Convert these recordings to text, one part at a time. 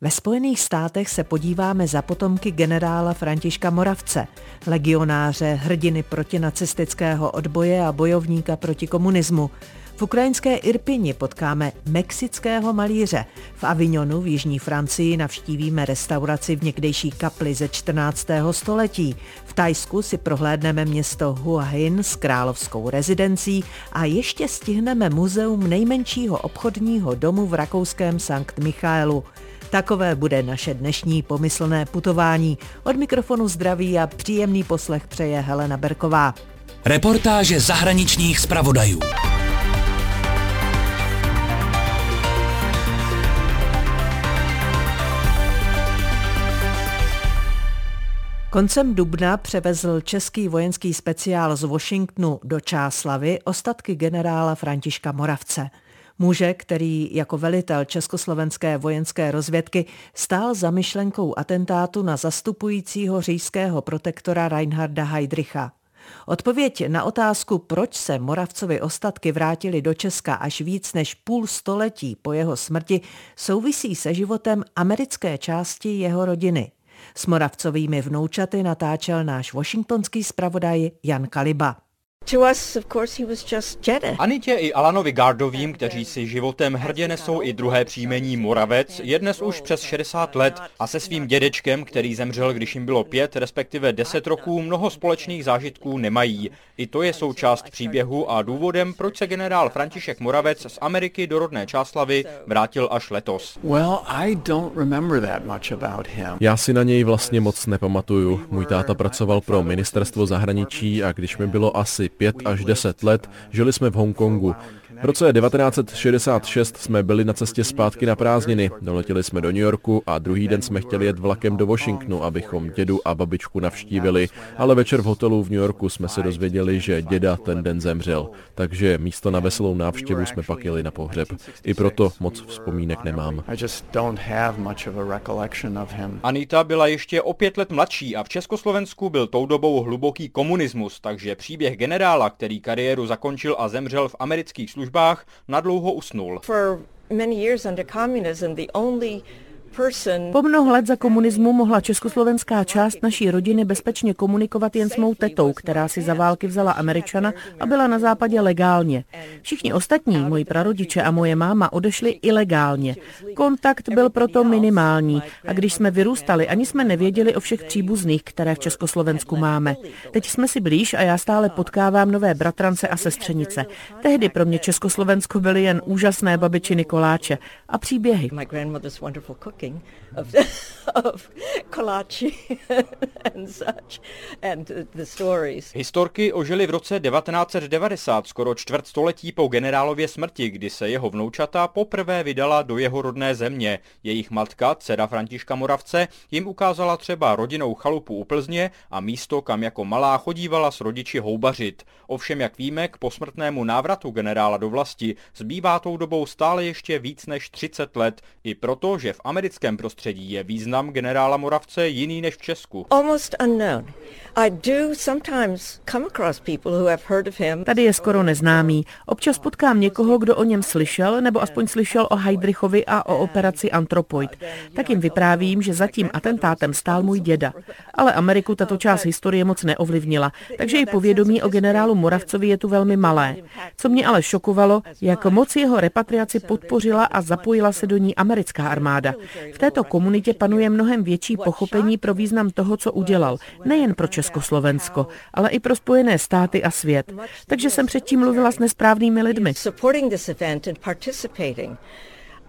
Ve Spojených státech se podíváme za potomky generála Františka Moravce, legionáře, hrdiny protinacistického odboje a bojovníka proti komunismu. V ukrajinské Irpini potkáme mexického malíře. V Avignonu v jižní Francii navštívíme restauraci v někdejší kapli ze 14. století. V Tajsku si prohlédneme město Hua Hin s královskou rezidencí a ještě stihneme muzeum nejmenšího obchodního domu v rakouském Sankt Michaelu. Takové bude naše dnešní pomyslné putování. Od mikrofonu zdraví a příjemný poslech přeje Helena Berková. Reportáže zahraničních zpravodajů. Koncem dubna převezl český vojenský speciál z Washingtonu do Čáslavy ostatky generála Františka Moravce. Muže, který jako velitel československé vojenské rozvědky stál za myšlenkou atentátu na zastupujícího říjského protektora Reinharda Heydricha. Odpověď na otázku, proč se Moravcovi ostatky vrátili do Česka až víc než půl století po jeho smrti, souvisí se životem americké části jeho rodiny. S Moravcovými vnoučaty natáčel náš washingtonský zpravodaj Jan Kaliba. Anitě i Alanovi Gardovým, kteří si životem hrdě nesou i druhé příjmení Moravec, je dnes už přes 60 let a se svým dědečkem, který zemřel, když jim bylo pět, respektive deset roků, mnoho společných zážitků nemají. I to je součást příběhu a důvodem, proč se generál František Moravec z Ameriky do rodné Čáslavy vrátil až letos. Já si na něj vlastně moc nepamatuju. Můj táta pracoval pro ministerstvo zahraničí a když mi bylo asi 5 až 10 let, žili jsme v Hongkongu. V roce 1966 jsme byli na cestě zpátky na prázdniny. Doletěli jsme do New Yorku a druhý den jsme chtěli jet vlakem do Washingtonu, abychom dědu a babičku navštívili, ale večer v hotelu v New Yorku jsme se dozvěděli, že děda ten den zemřel. Takže místo na veselou návštěvu jsme pak jeli na pohřeb. I proto moc vzpomínek nemám. Anita byla ještě o pět let mladší a v Československu byl tou dobou hluboký komunismus, takže příběh generála, který kariéru zakončil a zemřel v amerických službách, službách nadlouho usnul. For many years under communism, the only po mnoho let za komunismu mohla československá část naší rodiny bezpečně komunikovat jen s mou tetou, která si za války vzala Američana a byla na západě legálně. Všichni ostatní, moji prarodiče a moje máma, odešli ilegálně. Kontakt byl proto minimální a když jsme vyrůstali, ani jsme nevěděli o všech příbuzných, které v Československu máme. Teď jsme si blíž a já stále potkávám nové bratrance a sestřenice. Tehdy pro mě Československo byly jen úžasné babičiny koláče a příběhy thinking of, of Kolachi and such and the stories. Historky ožily v roce 1990, skoro čtvrt století po generálově smrti, kdy se jeho vnoučata poprvé vydala do jeho rodné země. Jejich matka, dcera Františka Moravce, jim ukázala třeba rodinnou chalupu u Plzně a místo, kam jako malá chodívala s rodiči houbařit. Ovšem, jak víme, k posmrtnému návratu generála do vlasti zbývá tou dobou stále ještě víc než 30 let, i proto, že v americké americkém prostředí je význam generála Moravce jiný než v Česku. Tady je skoro neznámý. Občas potkám někoho, kdo o něm slyšel, nebo aspoň slyšel o Heidrichovi a o operaci Antropoid. Tak jim vyprávím, že za tím atentátem stál můj děda. Ale Ameriku tato část historie moc neovlivnila, takže i povědomí o generálu Moravcovi je tu velmi malé. Co mě ale šokovalo, jak moc jeho repatriaci podpořila a zapojila se do ní americká armáda. V této komunitě panuje mnohem větší pochopení pro význam toho, co udělal, nejen pro Československo, ale i pro Spojené státy a svět. Takže jsem předtím mluvila s nesprávnými lidmi.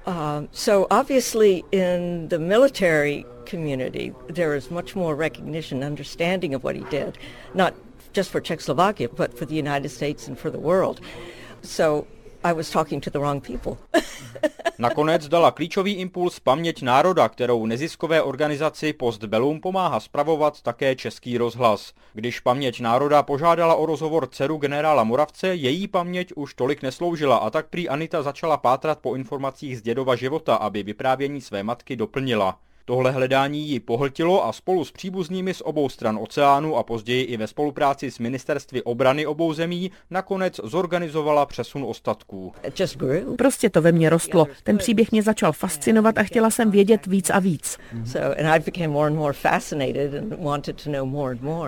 Uh, community there is much more recognition and understanding of what he did, not just for Czechoslovakia, but for the United States and for the world. So I was talking to the wrong people. Nakonec dala klíčový impuls paměť národa, kterou neziskové organizaci Postbellum pomáhá spravovat také Český rozhlas. Když paměť národa požádala o rozhovor dceru generála Moravce, její paměť už tolik nesloužila a tak prý Anita začala pátrat po informacích z dědova života, aby vyprávění své matky doplnila. Tohle hledání ji pohltilo a spolu s příbuznými z obou stran oceánu a později i ve spolupráci s ministerstvy obrany obou zemí nakonec zorganizovala přesun ostatků. Prostě to ve mně rostlo. Ten příběh mě začal fascinovat a chtěla jsem vědět víc a víc.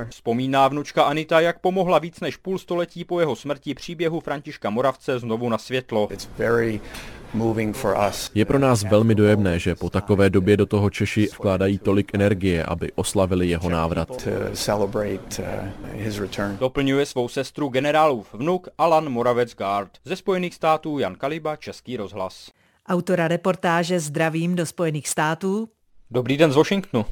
Vzpomíná vnučka Anita, jak pomohla víc než půl století po jeho smrti příběhu Františka Moravce znovu na světlo. Je pro nás velmi dojemné, že po takové době do toho Češi vkládají tolik energie, aby oslavili jeho návrat. Uh, Doplňuje svou sestru generálův vnuk Alan Moravec Guard. Ze Spojených států Jan Kaliba, Český rozhlas. Autora reportáže Zdravím do Spojených států. Dobrý den z Washingtonu.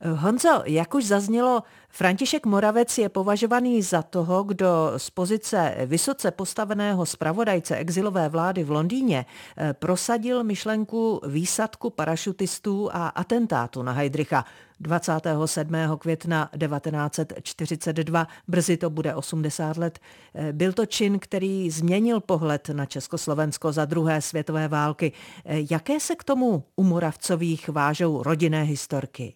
Honzo, jak už zaznělo, František Moravec je považovaný za toho, kdo z pozice vysoce postaveného zpravodajce exilové vlády v Londýně eh, prosadil myšlenku výsadku parašutistů a atentátu na Heidricha 27. května 1942, brzy to bude 80 let. Eh, byl to čin, který změnil pohled na Československo za druhé světové války. Eh, jaké se k tomu u Moravcových vážou rodinné historky?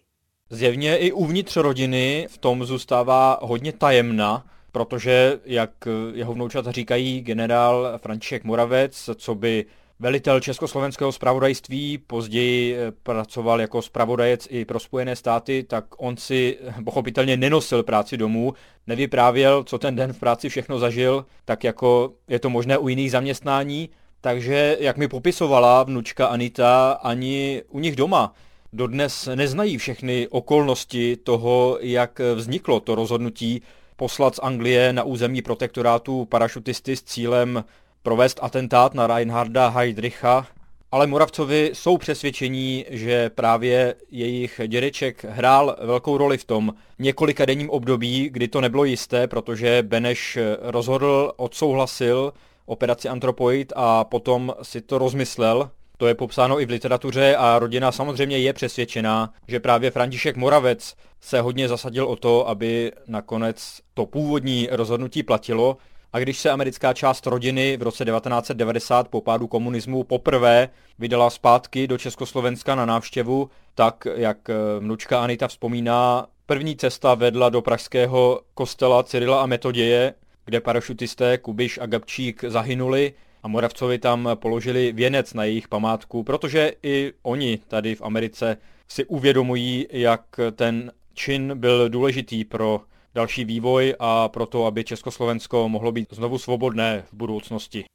Zjevně i uvnitř rodiny v tom zůstává hodně tajemna, protože, jak jeho vnoučata říkají, generál František Moravec, co by velitel československého zpravodajství, později eh, pracoval jako zpravodajec i pro Spojené státy, tak on si pochopitelně nenosil práci domů, nevyprávěl, co ten den v práci všechno zažil, tak jako je to možné u jiných zaměstnání, takže, jak mi popisovala vnučka Anita, ani u nich doma dodnes neznají všechny okolnosti toho, jak vzniklo to rozhodnutí poslat z Anglie na území protektorátu parašutisty s cílem provést atentát na Reinharda Heydricha, ale Moravcovi jsou přesvědčení, že právě jejich dědeček hrál velkou roli v tom několika denním období, kdy to nebylo jisté, protože Beneš rozhodl, odsouhlasil operaci Antropoid a potom si to rozmyslel to je popsáno i v literatuře a rodina samozřejmě je přesvědčená, že právě František Moravec se hodně zasadil o to, aby nakonec to původní rozhodnutí platilo. A když se americká část rodiny v roce 1990 po pádu komunismu poprvé vydala zpátky do Československa na návštěvu, tak jak vnučka Anita vzpomíná, první cesta vedla do pražského kostela Cyrila a Metoděje, kde parašutisté Kubiš a Gabčík zahynuli a Moravcovi tam položili věnec na jejich památku, protože i oni tady v Americe si uvědomují, jak ten čin byl důležitý pro další vývoj a pro to, aby Československo mohlo být znovu svobodné v budoucnosti.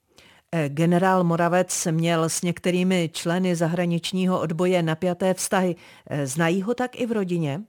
Eh, generál Moravec měl s některými členy zahraničního odboje napjaté vztahy. Eh, znají ho tak i v rodině?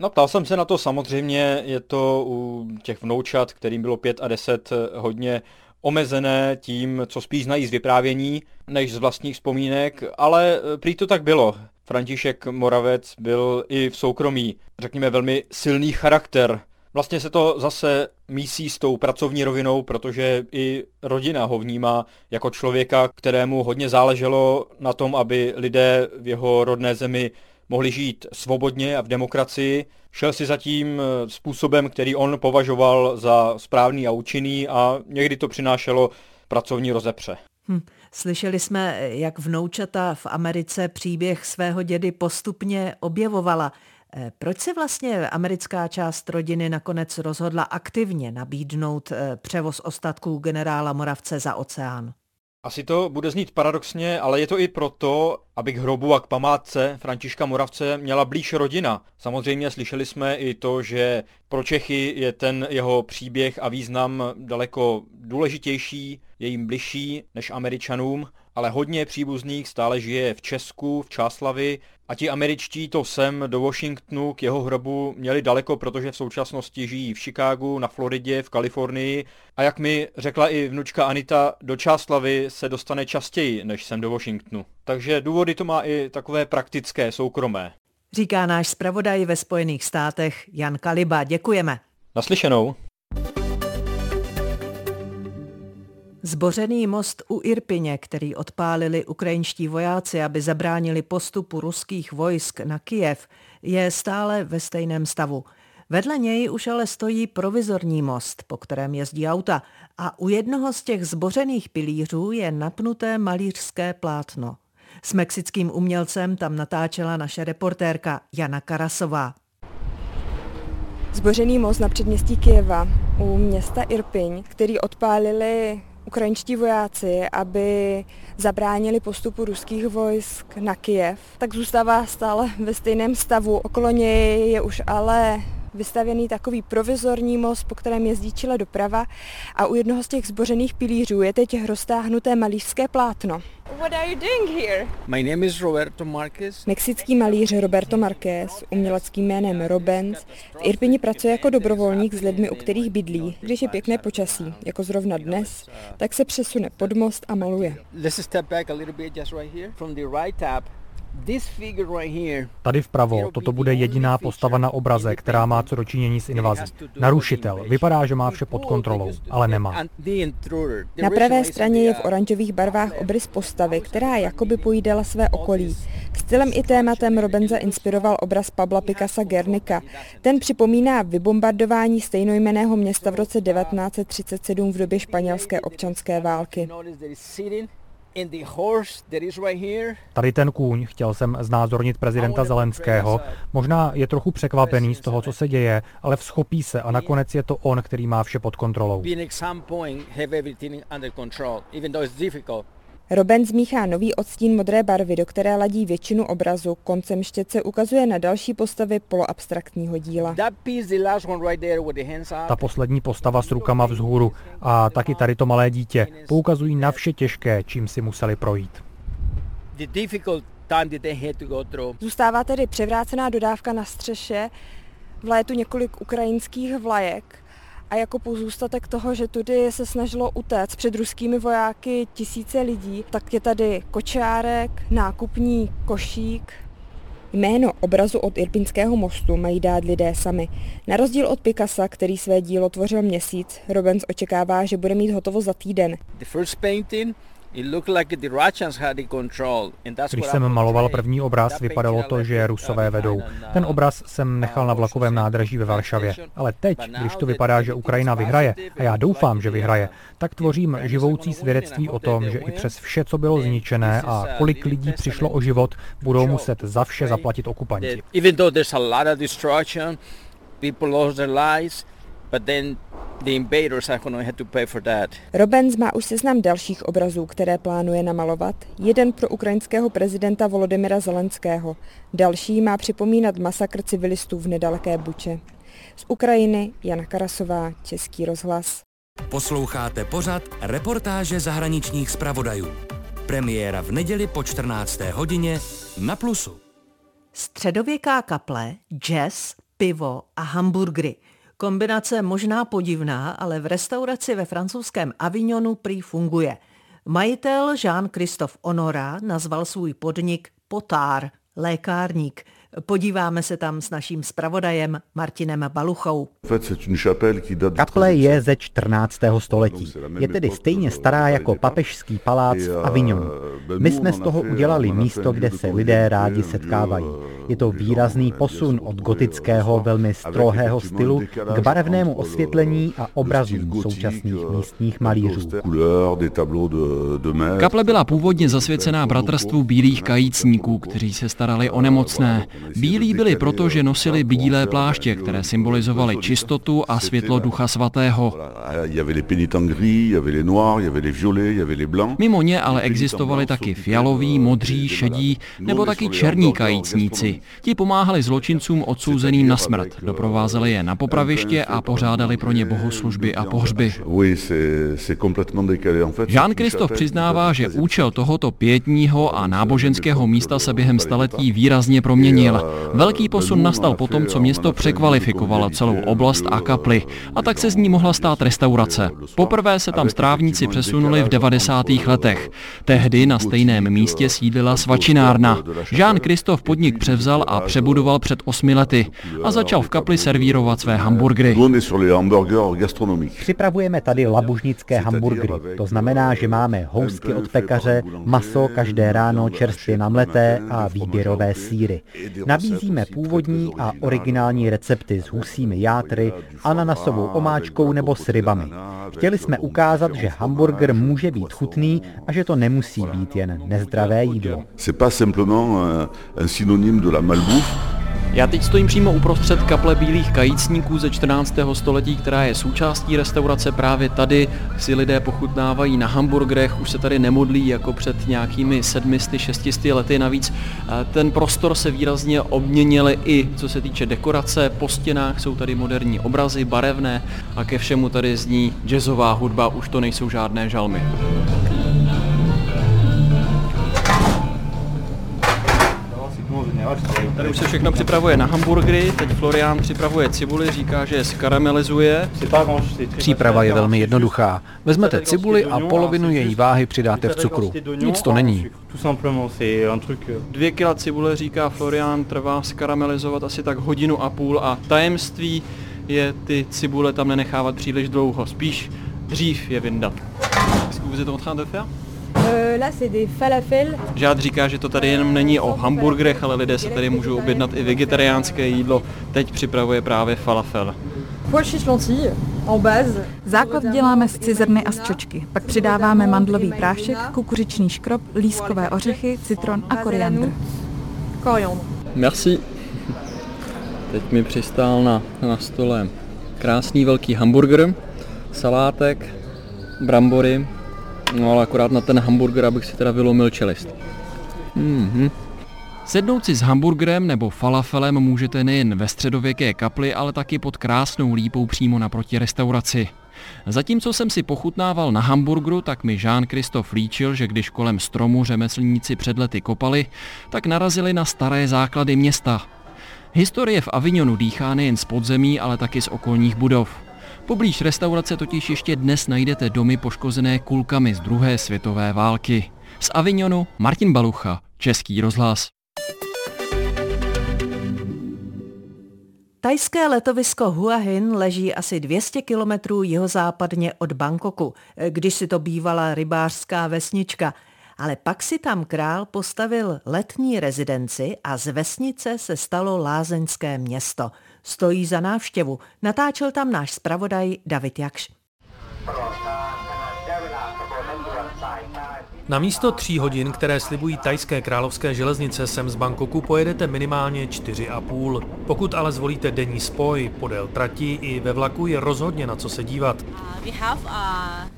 No ptal jsem se na to samozřejmě, je to u těch vnoučat, kterým bylo pět a deset hodně omezené tím, co spíš znají z vyprávění, než z vlastních vzpomínek, ale e, prý to tak bylo. František Moravec byl i v soukromí, řekněme, velmi silný charakter. Vlastně se to zase mísí s tou pracovní rovinou, protože i rodina ho vnímá jako člověka, kterému hodně záleželo na tom, aby lidé v jeho rodné zemi mohli žít svobodně a v demokracii. Šel si zatím eh, způsobem, který on považoval za správný a účinný a někdy to přinášelo pracovní rozepře. Hm. Slyšeli jsme, jak vnoučata v Americe příběh svého dědy postupně objevovala. Eh, proč se vlastně americká část rodiny nakonec rozhodla aktivně nabídnout eh, převoz ostatků generála Moravce za oceán? Asi to bude znít paradoxně, ale je to i proto, aby k hrobu a k památce Františka Moravce měla blíž rodina. Samozřejmě slyšeli jsme i to, že pro Čechy je ten jeho příběh a význam daleko důležitější, je jim bližší než Američanům, ale hodně příbuzných stále žije v Česku, v Čáslavi a ti američtí to sem do Washingtonu k jeho hrobu měli daleko, protože v současnosti žijí v Chicagu, na Floridě, v Kalifornii a jak mi řekla i vnučka Anita, do Čáslavy se dostane častěji než sem do Washingtonu. Takže důvody to má i takové praktické, soukromé. Říká náš zpravodaj ve Spojených státech Jan Kaliba. Děkujeme. Naslyšenou. Zbořený most u Irpině, který odpálili ukrajinští vojáci, aby zabránili postupu ruských vojsk na Kijev, je stále ve stejném stavu. Vedle něj už ale stojí provizorní most, po kterém jezdí auta a u jednoho z těch zbořených pilířů je napnuté malířské plátno. S mexickým umělcem tam natáčela naše reportérka Jana Karasová. Zbořený most na předměstí Kijeva u města Irpiň, který odpálili ukrajinští vojáci, aby zabránili postupu ruských vojsk na Kijev, tak zůstává stále ve stejném stavu. Okolo něj je už ale vystavěný takový provizorní most, po kterém jezdí čile doprava a u jednoho z těch zbořených pilířů je teď roztáhnuté malířské plátno. What are you doing here? My name is Roberto Marquez. Mexický malíř Roberto Marquez, uměleckým jménem Robens, v Irpini pracuje jako dobrovolník s lidmi, u kterých bydlí. Když je pěkné počasí, jako zrovna dnes, tak se přesune pod most a maluje. Let's step back a little bit just right here. From the right tab, Tady vpravo, toto bude jediná postava na obraze, která má co dočinění s invazí. Narušitel. Vypadá, že má vše pod kontrolou, ale nemá. Na pravé straně je v oranžových barvách obrys postavy, která jakoby pojídala své okolí. Stylem i tématem Robenza inspiroval obraz Pabla Picasa Gernika. Ten připomíná vybombardování stejnojmeného města v roce 1937 v době španělské občanské války. Tady ten kůň, chtěl jsem znázornit prezidenta Zelenského, možná je trochu překvapený z toho, co se děje, ale vzchopí se a nakonec je to on, který má vše pod kontrolou. Roben zmíchá nový odstín modré barvy, do které ladí většinu obrazu. Koncem štětce ukazuje na další postavy poloabstraktního díla. Ta poslední postava s rukama vzhůru a taky tady to malé dítě poukazují na vše těžké, čím si museli projít. Zůstává tedy převrácená dodávka na střeše, v létu několik ukrajinských vlajek a jako pozůstatek toho, že tudy se snažilo utéct před ruskými vojáky tisíce lidí, tak je tady kočárek, nákupní košík, Jméno obrazu od Irpinského mostu mají dát lidé sami. Na rozdíl od Picasa, který své dílo tvořil měsíc, Robens očekává, že bude mít hotovo za týden. The first painting když jsem maloval první obraz, vypadalo to, že Rusové vedou. Ten obraz jsem nechal na vlakovém nádraží ve Varšavě. Ale teď, když to vypadá, že Ukrajina vyhraje, a já doufám, že vyhraje, tak tvořím živoucí svědectví o tom, že i přes vše, co bylo zničené a kolik lidí přišlo o život, budou muset za vše zaplatit okupanti. People lost their lives, but then the invaders are going to have to pay for that. Robens má už seznam dalších obrazů, které plánuje namalovat. Jeden pro ukrajinského prezidenta Volodymyra Zelenského. Další má připomínat masakr civilistů v nedaleké Buče. Z Ukrajiny Jana Karasová, Český rozhlas. Posloucháte pořad reportáže zahraničních zpravodajů. Premiéra v neděli po 14. hodině na Plusu. Středověká kaple, jazz, pivo a hamburgery – Kombinace možná podivná, ale v restauraci ve francouzském Avignonu prý funguje. Majitel Jean-Christophe Honora nazval svůj podnik Potár, lékárník – Podíváme se tam s naším zpravodajem Martinem Baluchou. Kaple je ze 14. století. Je tedy stejně stará jako papežský palác v Avignonu. My jsme z toho udělali místo, kde se lidé rádi setkávají. Je to výrazný posun od gotického, velmi strohého stylu k barevnému osvětlení a obrazům současných místních malířů. Kaple byla původně zasvěcená bratrstvu bílých kajícníků, kteří se starali o nemocné. Bílí byli proto, že nosili bílé pláště, které symbolizovaly čistotu a světlo Ducha Svatého. Mimo ně ale existovali taky fialoví, modří, šedí nebo taky černí kajícníci. Ti pomáhali zločincům odsouzeným na smrt, doprovázeli je na popraviště a pořádali pro ně bohoslužby a pohřby. Jean-Christophe přiznává, že účel tohoto pětního a náboženského místa se během staletí výrazně proměnil. Velký posun nastal po tom, co město překvalifikovalo celou oblast a kaply a tak se z ní mohla stát restaurace. Poprvé se tam strávníci přesunuli v 90. letech. Tehdy na stejném místě sídlila svačinárna. Jean Christophe podnik převzal převzal a přebudoval před osmi lety a začal v kapli servírovat své hamburgery. Připravujeme tady labužnické hamburgery. To znamená, že máme housky od pekaře, maso každé ráno čerstvě namleté a výběrové síry. Nabízíme původní a originální recepty s husími játry, ananasovou omáčkou nebo s rybami. Chtěli jsme ukázat, že hamburger může být chutný a že to nemusí být jen nezdravé jídlo. Já teď stojím přímo uprostřed kaple bílých kajícníků ze 14. století, která je součástí restaurace. Právě tady si lidé pochutnávají na hamburgerech, už se tady nemodlí jako před nějakými 700-600 lety. Navíc ten prostor se výrazně obměnil i co se týče dekorace. Po stěnách jsou tady moderní obrazy, barevné a ke všemu tady zní jazzová hudba, už to nejsou žádné žalmy. Tady už se všechno připravuje na hamburgery, teď Florian připravuje cibuli, říká, že je skaramelizuje. Příprava je velmi jednoduchá. Vezmete cibuli a polovinu její váhy přidáte v cukru. Nic to není. Dvě kila cibule, říká Florian, trvá skaramelizovat asi tak hodinu a půl a tajemství je ty cibule tam nenechávat příliš dlouho, spíš dřív je vyndat. Est-ce que vous êtes en train de faire Žád říká, že to tady jenom není o hamburgerech, ale lidé se tady můžou objednat i vegetariánské jídlo. Teď připravuje právě falafel. Základ děláme z cizrny a z čočky. Pak přidáváme mandlový prášek, kukuřičný škrob, lískové ořechy, citron a koriandr. Merci. Teď mi přistál na, na stole krásný velký hamburger, salátek, brambory, No ale akorát na ten hamburger, abych si teda vylomil čelist. Mm-hmm. Sednout si s hamburgerem nebo falafelem můžete nejen ve středověké kapli, ale taky pod krásnou lípou přímo naproti restauraci. Zatímco jsem si pochutnával na hamburgeru, tak mi Jean-Christophe líčil, že když kolem stromu řemeslníci před lety kopali, tak narazili na staré základy města. Historie v Avignonu dýchá nejen z podzemí, ale taky z okolních budov. Poblíž restaurace totiž ještě dnes najdete domy poškozené kulkami z druhé světové války. Z Avignonu Martin Balucha, Český rozhlas. Tajské letovisko Hua Hin leží asi 200 kilometrů jihozápadně od Bangkoku, když si to bývala rybářská vesnička. Ale pak si tam král postavil letní rezidenci a z vesnice se stalo lázeňské město – stojí za návštěvu. Natáčel tam náš zpravodaj David Jakš. Na místo tří hodin, které slibují tajské královské železnice, sem z Bangkoku pojedete minimálně 4,5. Pokud ale zvolíte denní spoj podél trati, i ve vlaku je rozhodně na co se dívat.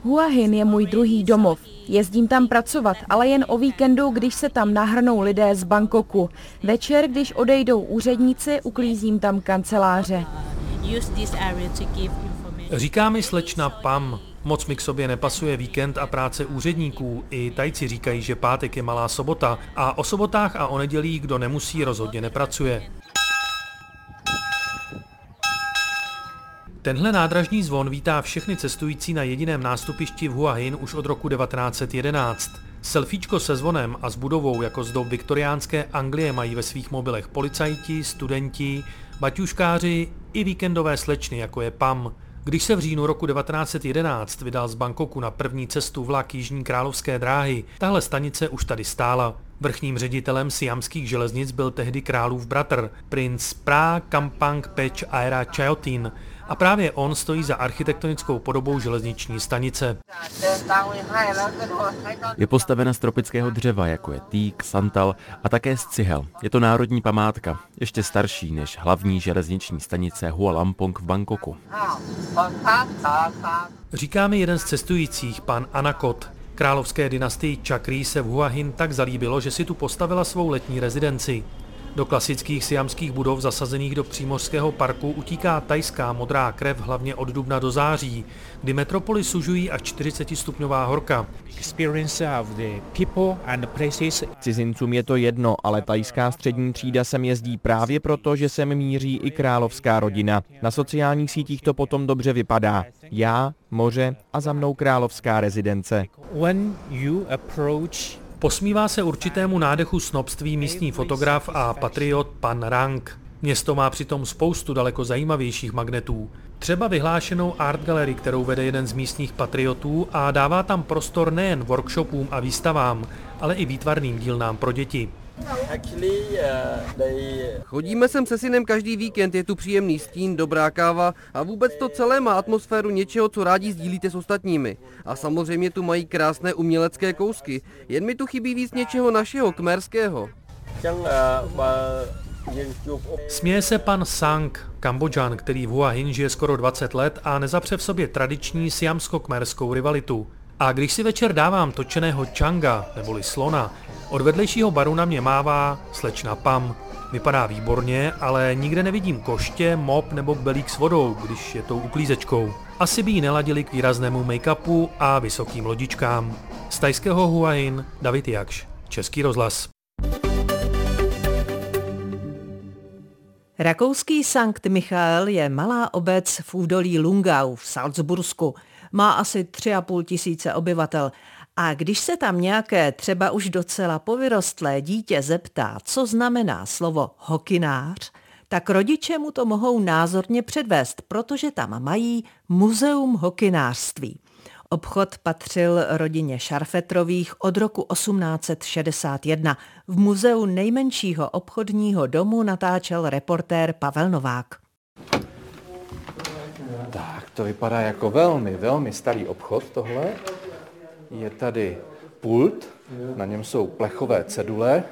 Hua Hin je můj druhý domov. Jezdím tam pracovat, ale jen o víkendu, když se tam nahrnou lidé z Bangkoku. Večer, když odejdou úředníci, uklízím tam kanceláře. Říká mi slečna Pam. Moc mi k sobě nepasuje víkend a práce úředníků. I tajci říkají, že pátek je malá sobota a o sobotách a o nedělích, kdo nemusí, rozhodně nepracuje. Tenhle nádražní zvon vítá všechny cestující na jediném nástupišti v Hua Hin už od roku 1911. Selfiečko se zvonem a s budovou jako zdob viktoriánské Anglie mají ve svých mobilech policajti, studenti, baťuškáři i víkendové slečny, jako je PAM. Když se v říjnu roku 1911 vydal z Bangkoku na první cestu vlak Jižní královské dráhy, tahle stanice už tady stála. Vrchním ředitelem siamských železnic byl tehdy králův bratr, princ Pra Kampang Pech Aera Chayotin, a právě on stojí za architektonickou podobou železniční stanice. Je postavena z tropického dřeva, jako je týk, santal a také z cihel. Je to národní památka, ještě starší než hlavní železniční stanice Hua Lampong v Bangkoku. Říká mi jeden z cestujících, pan Anakot. Královské dynastii Chakri se v Hua Hin tak zalíbilo, že si tu postavila svou letní rezidenci. Do klasických siamských budov zasazených do přímořského parku utíká tajská modrá krev hlavně od dubna do září, kdy metropoli sužují až 40 stupňová horka. Cizincům je to jedno, ale tajská střední třída sem jezdí právě proto, že sem míří i královská rodina. Na sociálních sítích to potom dobře vypadá. Já, moře a za mnou královská rezidence. Posmívá se určitému nádechu snobství místní fotograf a patriot pan Rank. Město má přitom spoustu daleko zajímavějších magnetů. Třeba vyhlášenou art gallery, kterou vede jeden z místních patriotů a dává tam prostor nejen workshopům a výstavám, ale i výtvarným dílnám pro děti. Chodíme sem se synem každý víkend, je tu příjemný stín, dobrá káva a vůbec to celé má atmosféru něčeho, co rádi sdílíte s ostatními. A samozřejmě tu mají krásné umělecké kousky, jen mi tu chybí víc něčeho našeho, kmerského. Směje se pan Sang, Kambodžan, který v Hua Hin žije skoro 20 let a nezapře v sobě tradiční siamsko-kmerskou rivalitu. A když si večer dávám točeného čanga, neboli slona, od vedlejšího baru na mě mává slečna Pam. Vypadá výborně, ale nikde nevidím koště, mop nebo belík s vodou, když je tou uklízečkou. Asi by jí neladili k výraznému make-upu a vysokým lodičkám. Z tajského Huain David Jakš, Český rozhlas. Rakouský Sankt Michael je malá obec v údolí Lungau v Salzbursku. Má asi 3,5 tisíce obyvatel. A když se tam nějaké třeba už docela povyrostlé dítě zeptá, co znamená slovo hokinář, tak rodiče mu to mohou názorně předvést, protože tam mají muzeum hokinářství. Obchod patřil rodině Šarfetrových od roku 1861. V muzeu nejmenšího obchodního domu natáčel reportér Pavel Novák. Tak, to vypadá jako velmi, velmi starý obchod tohle. Je tady pult, na něm jsou plechové cedule,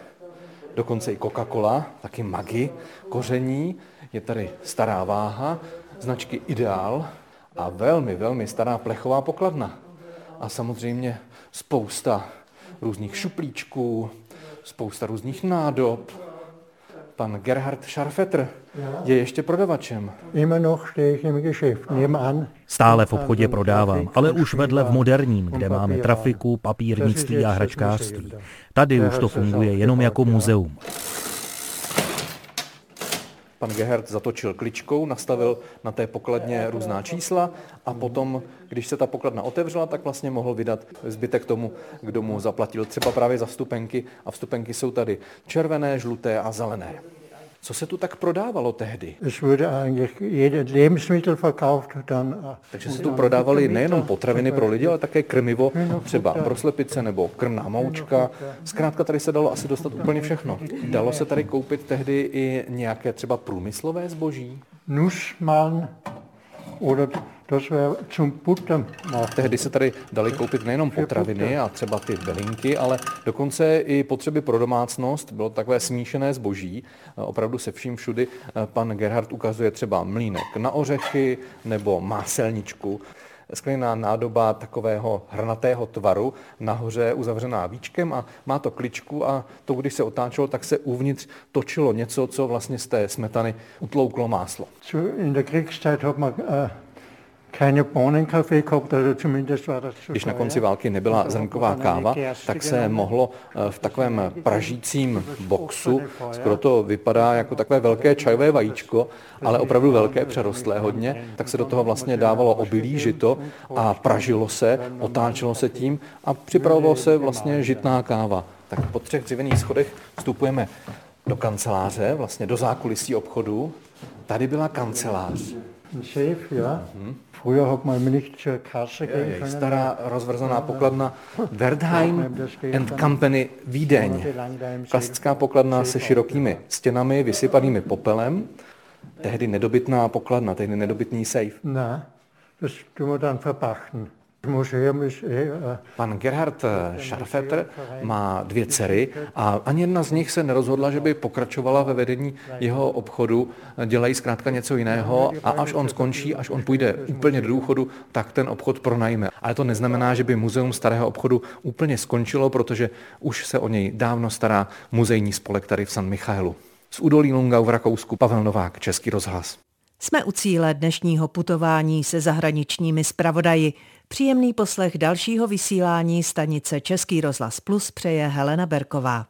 dokonce i Coca-Cola, taky Magi, koření. Je tady stará váha, značky Ideál, a velmi, velmi stará plechová pokladna. A samozřejmě spousta různých šuplíčků, spousta různých nádob. Pan Gerhard Scharfetter je ještě prodavačem. Stále v obchodě prodávám, ale už vedle v moderním, kde máme trafiku, papírnictví a hračkářství. Tady už to funguje jenom jako muzeum. Pan Gehert zatočil kličkou, nastavil na té pokladně různá čísla a potom, když se ta pokladna otevřela, tak vlastně mohl vydat zbytek tomu, kdo mu zaplatil třeba právě za vstupenky. A vstupenky jsou tady červené, žluté a zelené. Co se tu tak prodávalo tehdy? Takže se tu prodávali nejenom potraviny pro lidi, ale také krmivo, třeba pro slepice nebo krmná moučka. Zkrátka tady se dalo asi dostat úplně všechno. Dalo se tady koupit tehdy i nějaké třeba průmyslové zboží? Nussmann oder Tehdy se tady dali koupit nejenom potraviny a třeba ty belinky, ale dokonce i potřeby pro domácnost. Bylo takové smíšené zboží, opravdu se vším všudy. Pan Gerhard ukazuje třeba mlínek na ořechy nebo máselničku skleněná nádoba takového hrnatého tvaru, nahoře uzavřená víčkem a má to kličku a to, když se otáčelo, tak se uvnitř točilo něco, co vlastně z té smetany utlouklo máslo. In der Kriegszeit hat man uh když na konci války nebyla zrnková káva, tak se mohlo eh, v takovém pražícím boxu, skoro to vypadá jako takové velké čajové vajíčko, ale opravdu velké, přerostlé hodně, tak se do toho vlastně dávalo obilí žito a pražilo se, otáčelo se tím a připravovalo se vlastně žitná káva. Tak po třech dřevěných schodech vstupujeme do kanceláře, vlastně do zákulisí obchodu. Tady byla kancelář. Safe, ja. Mhm. Früher hat man nicht zur Kasse gehen können. Stará rozvrzaná pokladna Wertheim and Company Vídeň. Klasická pokladna se širokými stěnami, vysypanými popelem. Tehdy nedobytná pokladna, tehdy nedobytný safe. Ne, das tun wir dann verpachten. Eh, Pan Gerhard Scharfetter má dvě dcery a ani jedna z nich se nerozhodla, že by pokračovala ve vedení jeho obchodu. Dělají zkrátka něco jiného a až on skončí, až on půjde úplně do důchodu, tak ten obchod pronajme. Ale to neznamená, že by muzeum starého obchodu úplně skončilo, protože už se o něj dávno stará muzejní spolek tady v San Michaelu. Z údolí Lungau v Rakousku Pavel Novák, Český rozhlas. Jsme u cíle dnešního putování se zahraničními zpravodaji. Příjemný poslech dalšího vysílání stanice Český rozhlas Plus přeje Helena Berková.